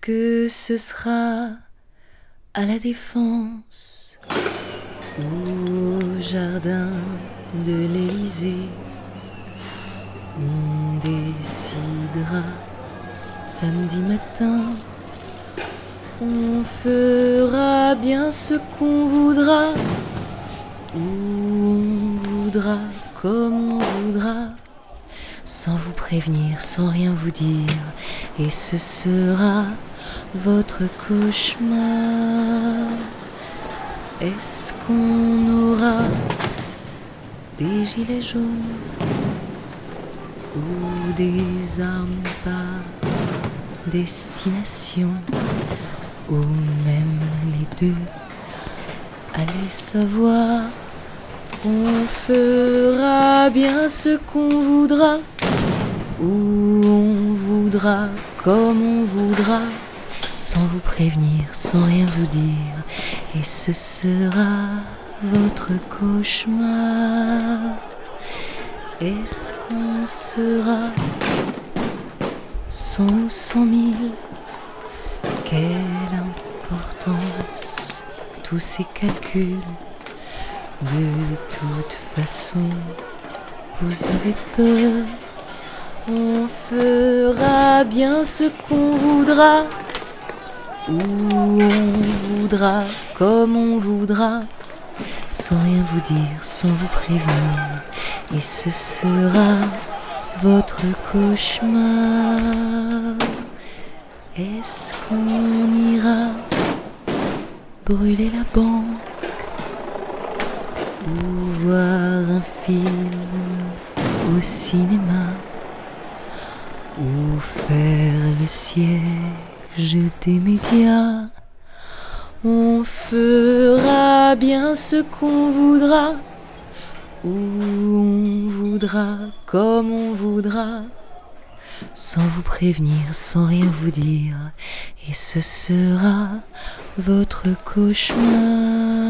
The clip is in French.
que ce sera à la défense ou au jardin de l'Élysée? On décidera samedi matin. On fera bien ce qu'on voudra, où on voudra, comme on voudra sans vous prévenir, sans rien vous dire, et ce sera votre cauchemar. Est-ce qu'on aura des gilets jaunes ou des armes par destination, ou même les deux? Allez savoir. On fera bien ce qu'on voudra, où on voudra, comme on voudra, sans vous prévenir, sans rien vous dire, et ce sera votre cauchemar. Est-ce qu'on sera cent ou cent mille? Quelle importance tous ces calculs de toute façon, vous avez peur. On fera bien ce qu'on voudra, où on voudra, comme on voudra, sans rien vous dire, sans vous prévenir. Et ce sera votre cauchemar. Est-ce qu'on ira brûler la banque ou voir un film au cinéma? Ou faire le siège des médias? On fera bien ce qu'on voudra, où on voudra, comme on voudra, sans vous prévenir, sans rien vous dire, et ce sera votre cauchemar.